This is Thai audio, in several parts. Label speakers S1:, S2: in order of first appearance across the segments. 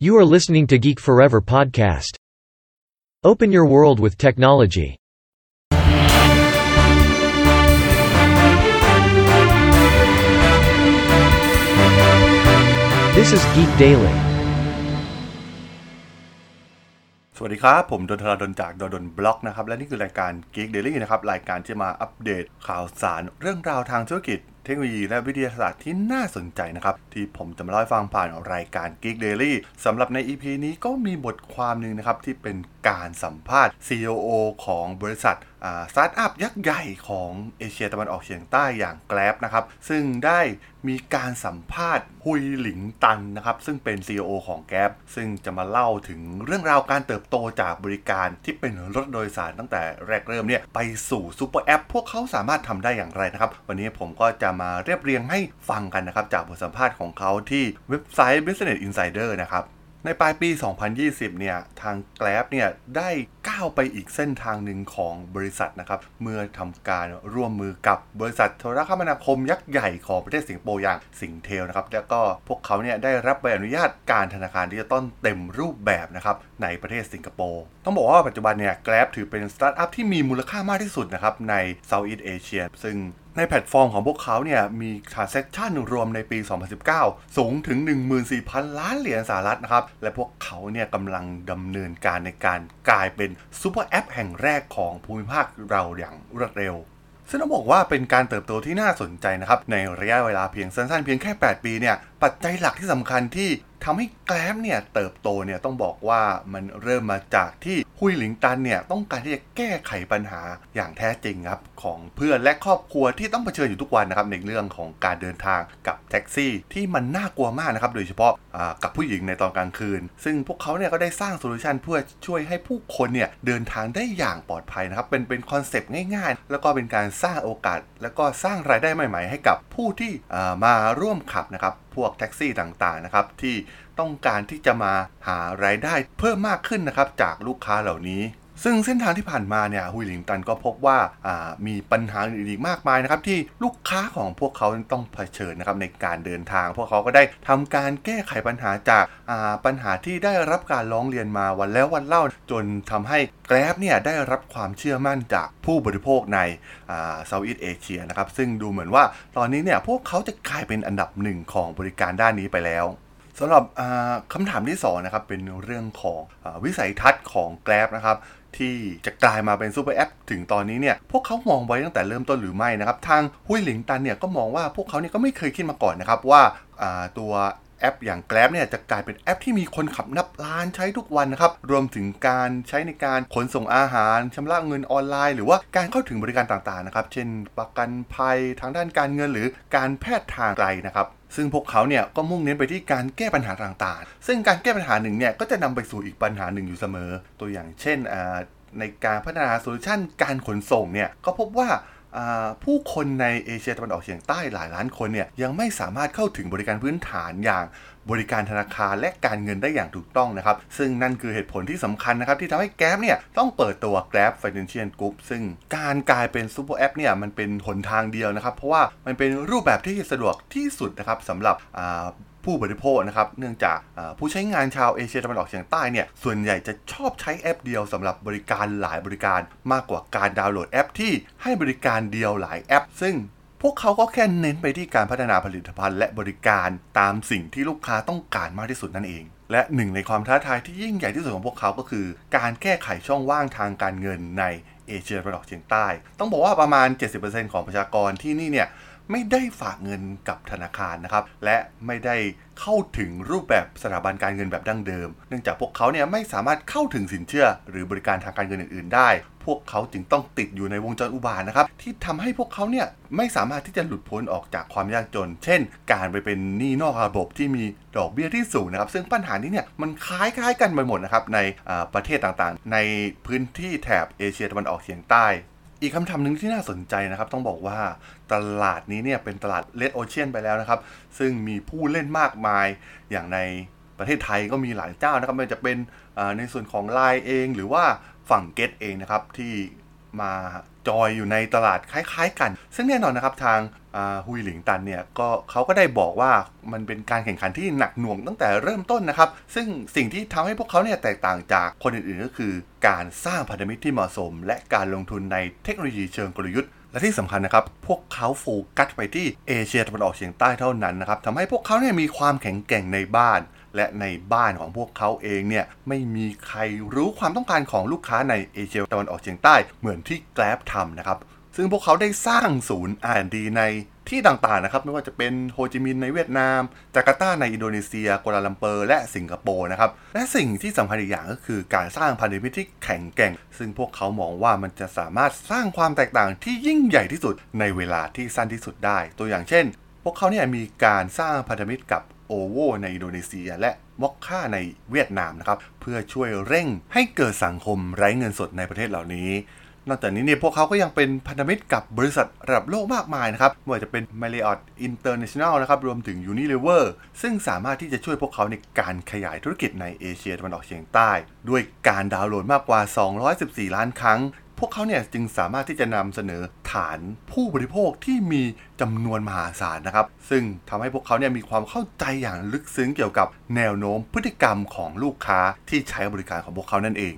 S1: You are listening to Geek Forever podcast. Open your world with technology. This is Geek Daily.
S2: สวัสดีครับ ผมดนทราดนจากดนดนบล็อกนะครับ และนี่คือรายการ Geek Daily นะครับ รายการที่มาอัปเดตข่าวสารเรื่องราวทางธุรกิจ เทคโนโลยีและวิทยาศาสตร์ที่น่าสนใจนะครับ ที่ผมจะมาเล่าให้ฟังผ่านรายการ Geek Daily สำหรับใน EP นี้ก็มีบทความหนึ่งนะครับที่เป็นการสัมภาษณ์ CEO ของบริษัทสตาร์ทอัพยักษ์ใหญ่ของเอเชียตะวันออกเฉียงใต้อย่าง Grab นะครับ ซึ่งได้มีการสัมภาษณ์ฮุยหลิงตันนะครับ ซึ่งเป็น CEO ของ Grab ซึ่งจะมาเล่าถึงเรื่องราวการเติบโตจากบริการที่เป็นรถโดยสารตั้งแต่แรกเริ่มเนี่ยไปสู่ Super App พวกเขาสามารถทำได้อย่างไรนะครับ วันนี้ผมก็จะมาเรียบเรียงให้ฟังกันนะครับ จากบทสัมภาษณ์ของเขาที่เว็บไซต์ Business Insider นะครับในปลายปี 2020 เนี่ย ทาง Grab เนี่ย ได้ก้าวไปอีกเส้นทางหนึ่งของบริษัทนะครับ เมื่อทำการร่วมมือกับบริษัทโทรคมนาคมยักษ์ใหญ่ของประเทศสิงคโปร์อย่าง Singtel นะครับ แล้วก็พวกเขาเนี่ยได้รับใบอนุญาตการธนาคารดิจิตอลเต็มรูปแบบนะครับ ในประเทศสิงคโปร์ ต้องบอกว่าปัจจุบันเนี่ย Grab ถือเป็นสตาร์ทอัพที่มีมูลค่ามากที่สุดนะครับใน Southeast Asia ซึ่ง ในแพลตฟอร์มของพวกเขาเนี่ยมี transaction รวมในปี 2019 สูงถึง 14,000 ล้านเหรียญสหรัฐนะครับ และพวกเขาเนี่ยกำลังดำเนินการในการกลายเป็น Super App แห่งแรกของภูมิภาคเราอย่างรวดเร็วซึ่งต้องบอกว่าเป็นการเติบโตที่น่าสนใจนะครับ ในระยะเวลาเพียงสั้นๆ เพียงแค่ 8 ปีเนี่ยปัจจัยหลักที่สำคัญที่ทำให้ Grab เนี่ยเติบโตเนี่ยต้องบอกว่ามันเริ่มมาจากที่ฮุยหลิงตันเนี่ยต้องการที่จะแก้ไขปัญหาอย่างแท้จริงครับของเพื่อนและครอบครัวที่ต้องเผชิญอยู่ทุกวันนะครับในเรื่องของการเดินทางกับแท็กซี่ ที่มันน่ากลัวมากนะครับโดยเฉพาะกับผู้หญิงในตอนกลางคืน ซึ่งพวกเขาเนี่ยก็ได้สร้าง solution เพื่อช่วยให้ผู้คนเนี่ยเดินทางได้อย่างปลอดภัยนะครับเป็นเป็น concept ง่ายๆ แล้วก็เป็นการสร้างโอกาส แล้วก็สร้างรายได้ใหม่ ๆ ให้กับผู้ที่มาร่วมขับนะครับ พวกแท็กซี่ต่างๆนะครับที่ต้องการที่จะมาหารายได้เพิ่มมากขึ้นนะครับจากลูกค้าเหล่านี้ ซึ่งเส้นทางที่ผ่านมาเนี่ยฮุยหลิงตันก็พบว่ามีปัญหาอื่นอีกมากมายนะครับที่ลูกค้าของพวกเขาต้องเผชิญนะครับในการเดินทาง พวกเขาก็ได้ทำการแก้ไขปัญหาจากปัญหาที่ได้รับการร้องเรียนมาวันแล้ววันเล่า จนทำให้แกร็บเนี่ยได้รับความเชื่อมั่นจากผู้บริโภคในเซาท์อีสเอเชียนะครับซึ่งดูเหมือนว่าตอนนี้เนี่ยพวกเขาจะกลายเป็นอันดับหนึ่งของบริการด้านนี้ไปแล้ว สำหรับคำถามที่2นะครับเป็นเรื่องของวิสัยทัศน์ของ Grab นะครับที่จะกลายมาเป็น Super App ถึงตอนนี้เนี่ยพวกเขามองไว้ตั้งแต่เริ่มต้นหรือไม่นะครับ ทางฮุยหลิงตันเนี่ยก็มองว่าพวกเขาเนี่ยก็ไม่เคยคิดมาก่อนนะครับว่าตัว แอปอย่าง Grab เนี่ยจะกลายเป็นแอปที่มีคนขับนับล้านใช้ทุกวันนะครับ รวมถึงการใช้ในการขนส่งอาหารชำระเงินออนไลน์ หรือว่าการเข้าถึงบริการต่างๆนะครับ เช่นประกันภัยทางด้านการเงินหรือการแพทย์ทางไกลนะครับซึ่งพวกเขาเนี่ยก็มุ่งเน้นไปที่การแก้ปัญหาต่างๆ ซึ่งการแก้ปัญหาหนึ่งเนี่ยก็จะนำไปสู่อีกปัญหาหนึ่งอยู่เสมอ ตัวอย่างเช่นในการพัฒนาโซลูชันการขนส่งเนี่ยก็พบว่า ผู้คนในเอเชียตะวันออกเฉียงใต้หลายล้านคนเนี่ยยังไม่สามารถเข้าถึงบริการพื้นฐานอย่างบริการธนาคารและการเงินได้อย่างถูกต้องนะครับ ซึ่งนั่นคือเหตุผลที่สำคัญนะครับ ที่ทำให้แกร็บเนี่ยต้องเปิดตัว Grab Financial Group ซึ่งการกลายเป็นซูเปอร์แอปเนี่ยมันเป็นหนทางเดียวนะครับ เพราะว่ามันเป็นรูปแบบที่สะดวกที่สุดนะครับสำหรับ ผู้บริโภคนะครับ เนื่องจากผู้ใช้งานชาวเอเชียตะวันออกเฉียงใต้เนี่ย ส่วนใหญ่จะชอบใช้แอปเดียวสำหรับบริการหลายบริการมากกว่าการดาวน์โหลดแอปที่ให้บริการเดียวหลายแอป ซึ่งพวกเขาก็แค่เน้นไปที่การพัฒนาผลิตภัณฑ์และบริการตามสิ่งที่ลูกค้าต้องการมากที่สุดนั่นเอง และหนึ่งในความท้าทายที่ยิ่งใหญ่ที่สุดของพวกเขาก็คือ การแก้ไขช่องว่างทางการเงินในเอเชียตะวันออกเฉียงใต้ ต้องบอกว่าประมาณ 70%ของประชากรที่นี่เนี่ย ไม่ได้ฝากเงินกับธนาคารนะครับ และไม่ได้เข้าถึงรูปแบบสถาบันการเงินแบบดั้งเดิม เนื่องจากพวกเขาเนี่ยไม่สามารถเข้าถึงสินเชื่อ หรือบริการทางการเงินอื่น ๆ ได้ พวกเขาจึงต้องติดอยู่ในวงจรอุบาทนะครับ ที่ทำให้พวกเขาเนี่ยไม่สามารถที่จะหลุดพ้นออกจากความยากจน เช่น การไปเป็นหนี้นอกระบบที่มีดอกเบี้ยที่สูงนะครับ ซึ่งปัญหานี้เนี่ยมันคล้ายๆกันไปหมดนะครับในประเทศต่างๆ ในพื้นที่แถบเอเชียตะวันออกเฉียงใต้ อีกคำถามหนึ่งที่น่าสนใจนะครับ ต้องบอกว่าตลาดนี้เนี่ยเป็นตลาดเลดโอเชียนไปแล้วนะครับ ซึ่งมีผู้เล่นมากมายอย่างในประเทศไทยก็มีหลายเจ้านะครับไม่ว่าจะเป็นในส่วนของไลน์เอง หรือว่าฝั่งเกตเองนะครับที่ มาจอยอยู่ในตลาดคล้ายๆ กัน ซึ่งแน่นอนนะครับทางฮุยหลิงตันเนี่ยก็เขาก็ได้บอกว่ามันเป็นการแข่งขันที่หนักหน่วงตั้งแต่เริ่มต้นนะครับ ซึ่งสิ่งที่ทำให้พวกเขาเนี่ยแตกต่างจากคนอื่นๆ ก็คือ การสร้างพันธมิตรที่เหมาะสม และการลงทุนในเทคโนโลยีเชิงกลยุทธ์และที่สำคัญนะครับ พวกเขาโฟกัสไปที่เอเชียตะวันออกเฉียงใต้เท่านั้นนะครับทำให้พวกเขาเนี่ยมีความแข็งแกร่งในบ้าน และในบ้านของพวกเขาเองเนี่ยไม่มีใครรู้ความต้องการของลูกค้าในเอเชียตะวันออกเฉียงใต้เหมือนที่แกลบทำนะครับซึ่งพวกเขาได้สร้างศูนย์ R&D ในที่ต่างๆนะครับไม่ว่าจะเป็นโฮจิมินห์ในเวียดนาม จาการ์ตาในอินโดนีเซียกัวลาลัมเปอร์ และสิงคโปร์นะครับ และสิ่งที่สำคัญอีกอย่างก็คือการสร้างพันธมิตรที่แข็งแกร่ง ซึ่งพวกเขามองว่ามันจะสามารถสร้างความแตกต่างที่ยิ่งใหญ่ที่สุดในเวลาที่สั้นที่สุดได้ ตัวอย่างเช่น พวกเขาเนี่ยมีการสร้างพันธมิตรกับ OVO ในอินโดนีเซีย และ Moca ในเวียดนามนะครับเพื่อช่วยเร่งให้เกิดสังคมไร้เงินสดในประเทศเหล่านี้นอกจากนี้เนี่ยพวกเขาก็ยังเป็นพันธมิตรกับบริษัทระดับโลกมากมายนะครับไม่ว่าจะเป็น Marriott International นะครับรวมถึง Unilever ซึ่งสามารถที่จะช่วยพวกเขาในการขยายธุรกิจในเอเชียตะวันออกเฉียงใต้ ด้วยการดาวน์โหลดมากกว่า 214 ล้านครั้ง พวกเขาเนี่ยจึงสามารถที่จะนำเสนอฐานผู้บริโภคที่มีจำนวนมหาศาลนะครับ ซึ่งทำให้พวกเขาเนี่ยมีความเข้าใจอย่างลึกซึ้งเกี่ยวกับแนวโน้มพฤติกรรมของลูกค้าที่ใช้บริการของพวกเขานั่นเอง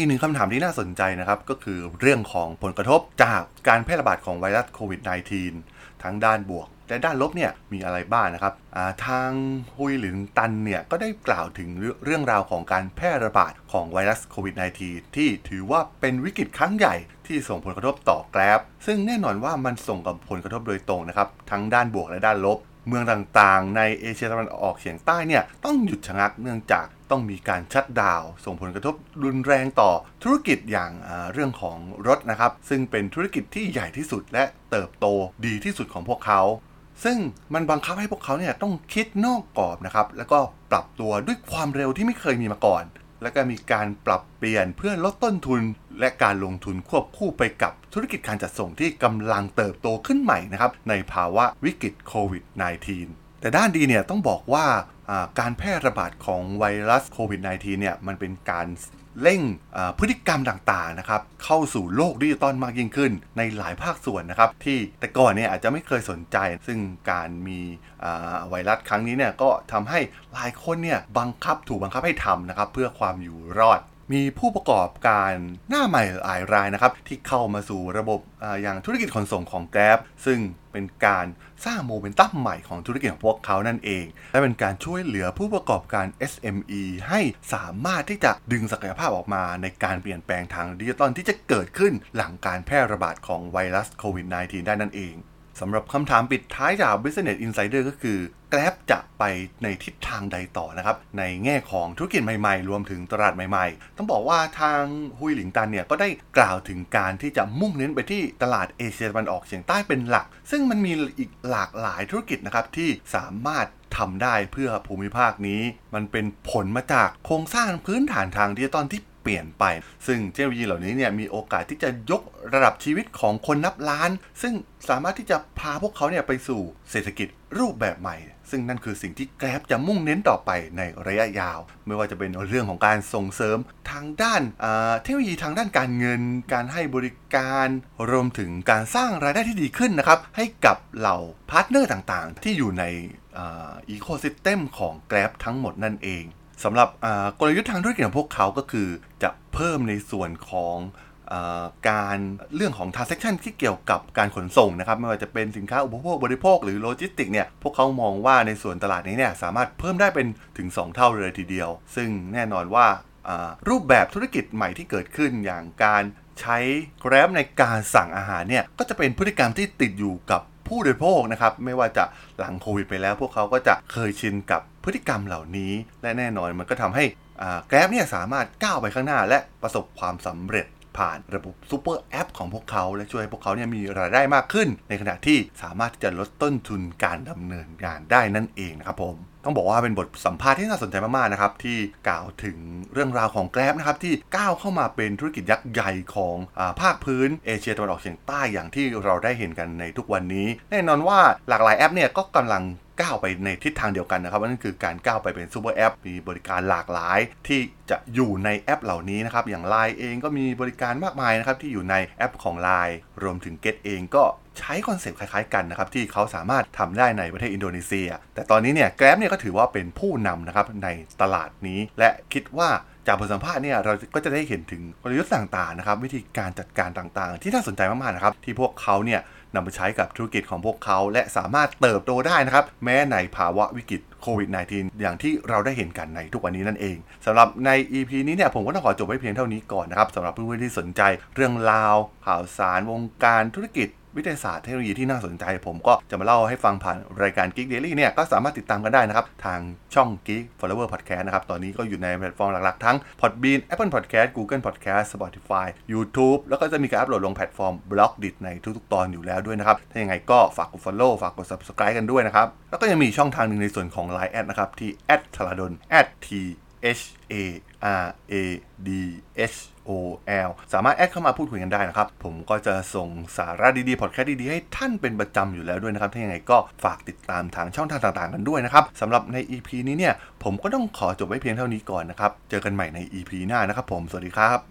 S2: อีกหนึ่งคำถามที่น่าสนใจนะครับ ก็คือเรื่องของผลกระทบจากการแพร่ระบาดของไวรัสโควิด -19 ทั้งด้านบวกและด้านลบเนี่ยมีอะไรบ้างนะครับทางฮุยหลินตันเนี่ยก็ได้กล่าวถึงเรื่องราวของการแพร่ระบาดของไวรัสโควิด -19 ที่ถือว่าเป็นวิกฤตครั้งใหญ่ที่ส่งผลกระทบต่อแกร็บซึ่งแน่นอนว่ามันส่งกับผลกระทบโดยตรงนะครับ ทั้งด้านบวกและด้านลบ เมืองต่างๆ ในเอเชียตะวันออกเฉียงใต้เนี่ยต้องหยุดชะงักเนื่องจาก ต้องมีการชัดดาวส่งผลกระทบรุนแรงต่อธุรกิจอย่างเรื่องของรถนะครับ ซึ่งเป็นธุรกิจที่ใหญ่ที่สุดและเติบโตดีที่สุดของพวกเขา ซึ่งมันบังคับให้พวกเขาเนี่ยต้องคิดนอกกรอบนะครับ แล้วก็ปรับตัวด้วยความเร็วที่ไม่เคยมีมาก่อน แล้วก็มีการปรับเปลี่ยนเพื่อลดต้นทุน และการลงทุนควบคู่ไปกับธุรกิจการจัดส่งที่กำลังเติบโตขึ้นใหม่นะครับในภาวะวิกฤตโควิด -19 แต่ด้านดีเนี่ยต้องบอกว่าการแพร่ระบาดของไวรัสโควิด -19 เนี่ยมันเป็นการเร่งพฤติกรรมต่างๆนะครับเข้าสู่โลกดิจิตอลมากยิ่งขึ้นในหลายภาคส่วนนะครับที่แต่ก่อนเนี่ยอาจจะไม่เคยสนใจ ซึ่งการมีไวรัสครั้งนี้เนี่ยก็ทำให้หลายคนเนี่ยบังคับถูกบังคับให้ทำนะครับเพื่อความอยู่รอด มีผู้ประกอบการหน้าใหม่หลายรายนะครับ ที่เข้ามาสู่ระบบออย่างธุรกิจขนส่งของ Grab ซึ่งเป็นการสร้างโมเมนตัมใหม่ของธุรกิจของพวกเขานั่นเอง และเป็นการช่วยเหลือผู้ประกอบการ SME ให้สามารถที่จะดึงศักยภาพออกมาในการเปลี่ยนแปลงทางดิจิตอลที่จะเกิดขึ้นหลังการแพร่ระบาดของไวรัสโควิด -19 ได้นั่นเอง สำหรับคำถามปิดท้ายจาก Business Insider ก็คือ Grab จะไปในทิศทางใดต่อนะครับ ในแง่ของธุรกิจใหม่ๆ รวมถึงตลาดใหม่ๆ ต้องบอกว่าทางฮุยหลิงตันเนี่ยก็ได้กล่าวถึงการที่จะมุ่งเน้นไปที่ตลาดเอเชียตะวันออกเฉียงใต้เป็นหลัก ซึ่งมันมีอีกหลากหลายธุรกิจนะครับที่สามารถทำได้เพื่อภูมิภาคนี้ มันเป็นผลมาจากโครงสร้างพื้นฐานทางดิจิตอลที่ เปลี่ยนไป ซึ่งเทคโนโลยีเหล่านี้เนี่ยมีโอกาสที่จะยกระดับชีวิตของคนนับล้าน ซึ่งสามารถที่จะพาพวกเขาเนี่ยไปสู่เศรษฐกิจรูปแบบใหม่ ซึ่งนั่นคือสิ่งที่แกร็บจะมุ่งเน้นต่อไปในระยะยาว ไม่ว่าจะเป็นเรื่องของการส่งเสริมทางด้านเทคโนโลยีทางด้านการเงิน การให้บริการ รวมถึงการสร้างรายได้ที่ดีขึ้นนะครับ ให้กับเหล่าพาร์ทเนอร์ต่างๆ ที่อยู่ใน ecosystem ของแกร็บทั้งหมดนั่นเอง สำหรับกลยุทธ์ทางธุรกิจของพวกเขาก็คือ จะเพิ่มในส่วนของการเรื่องของ transaction ที่เกี่ยวกับการขนส่งนะครับ ไม่ว่าจะเป็นสินค้าอุปโภคบริโภคหรือโลจิสติกเนี่ย พวกเขามองว่าในส่วนตลาดนี้เนี่ยสามารถเพิ่มได้เป็นถึง 2 เท่าเลยทีเดียว ซึ่งแน่นอนว่ารูปแบบธุรกิจใหม่ที่เกิดขึ้นอย่างการใช้ Grab ในการสั่งอาหารเนี่ยก็จะเป็นพฤติกรรมที่ติดอยู่กับผู้บริโภคนะครับ ไม่ว่าจะหลังโควิดไปแล้ว พวกเขาก็จะเคยชินกับ พฤติกรรมเหล่านี้และแน่นอนมันก็ทำให้แกร็บเนี่ยสามารถก้าวไปข้างหน้า และประสบความสำเร็จผ่านระบบซูเปอร์แอปของพวกเขา และช่วยให้พวกเขาเนี่ยมีรายได้มากขึ้น ในขณะที่สามารถที่จะลดต้นทุนการดำเนินงานได้นั่นเองนะครับผม ต้องบอกว่าเป็นบทสัมภาษณ์ที่น่าสนใจมากๆนะครับที่กล่าวถึงเรื่องราวของแกร็บนะครับที่ก้าวเข้ามาเป็นธุรกิจยักษ์ใหญ่ของภาคพื้นเอเชียตะวันออกเฉียงใต้อย่างที่เราได้เห็นกันในทุกวันนี้ แน่นอนว่าหลากหลายแอปเนี่ยก็กำลัง ก้าวไปในทิศทางเดียวกันนะครับนั่นคือการก้าวไปเป็นซูเปอร์แอปมีบริการหลากหลาย ที่จะอยู่ในแอปเหล่านี้นะครับอย่าง Line เองก็มีบริการมากมายนะครับที่อยู่ในแอปของ Line รวมถึง Get เองก็ใช้คอนเซปต์คล้ายๆกันนะครับที่เขาสามารถทำได้ในประเทศอินโดนีเซีย แต่ตอนนี้เนี่ยแกร็บเนี่ยก็ถือว่าเป็นผู้นำนะครับในตลาดนี้ และคิดว่าจากบทสัมภาษณ์เนี่ยเราก็จะได้เห็นถึงกลยุทธ์ต่างๆนะครับวิธีการจัดการต่างๆ ที่น่าสนใจมากๆนะครับที่พวกเขาเนี่ย นำไปใช้กับธุรกิจของพวกเขา และสามารถเติบโตได้นะครับ แม้ในภาวะวิกฤตโควิด -19 อย่างที่เราได้เห็นกันในทุกวันนี้นั่นเองสำหรับใน EP นี้เนี่ยผมก็ต้องขอจบไว้เพียงเท่านี้ก่อนนะครับสำหรับเพื่อนๆที่สนใจเรื่องราว ข่าวสารวงการธุรกิจ วิทยาศาสตร์เทคโนโลยีที่น่าสนใจ ผมก็จะมาเล่าให้ฟังผ่านรายการ Geek Daily เนี่ยก็สามารถติดตามกันได้นะครับ ทางช่อง Geek Forever Podcast นะครับ ตอนนี้ก็อยู่ในแพลตฟอร์มหลัก ๆ ทั้ง Podbean Apple Podcast Google Podcast Spotify YouTube แล้วก็จะมีการอัปโหลดลงแพลตฟอร์ม b l o g d i t ในทุกๆ ตอนอยู่แล้วด้วยนะครับ ถ้ายังไงก็ฝากกด follow ฝากกด subscribe กันด้วยนะครับแล้วก็ยังมีช่องทางหนึ่งในส่วนของ Line แอดนะครับที่ t h a l a d o n t H A R A D H O L สามารถแอดเข้ามาพูดคุยกันได้นะครับ ผมก็จะส่งสาระดีๆ พอดแคสต์ดีๆ ให้ท่านเป็นประจำอยู่แล้วด้วยนะครับ ถ้าอย่างไรก็ฝากติดตามทางช่องทางต่างๆ กันด้วยนะครับสำหรับใน EP นี้เนี่ย ผมก็ต้องขอจบไว้เพียงเท่านี้ก่อนนะครับ เจอกันใหม่ใน EP หน้านะครับผม สวัสดีครับ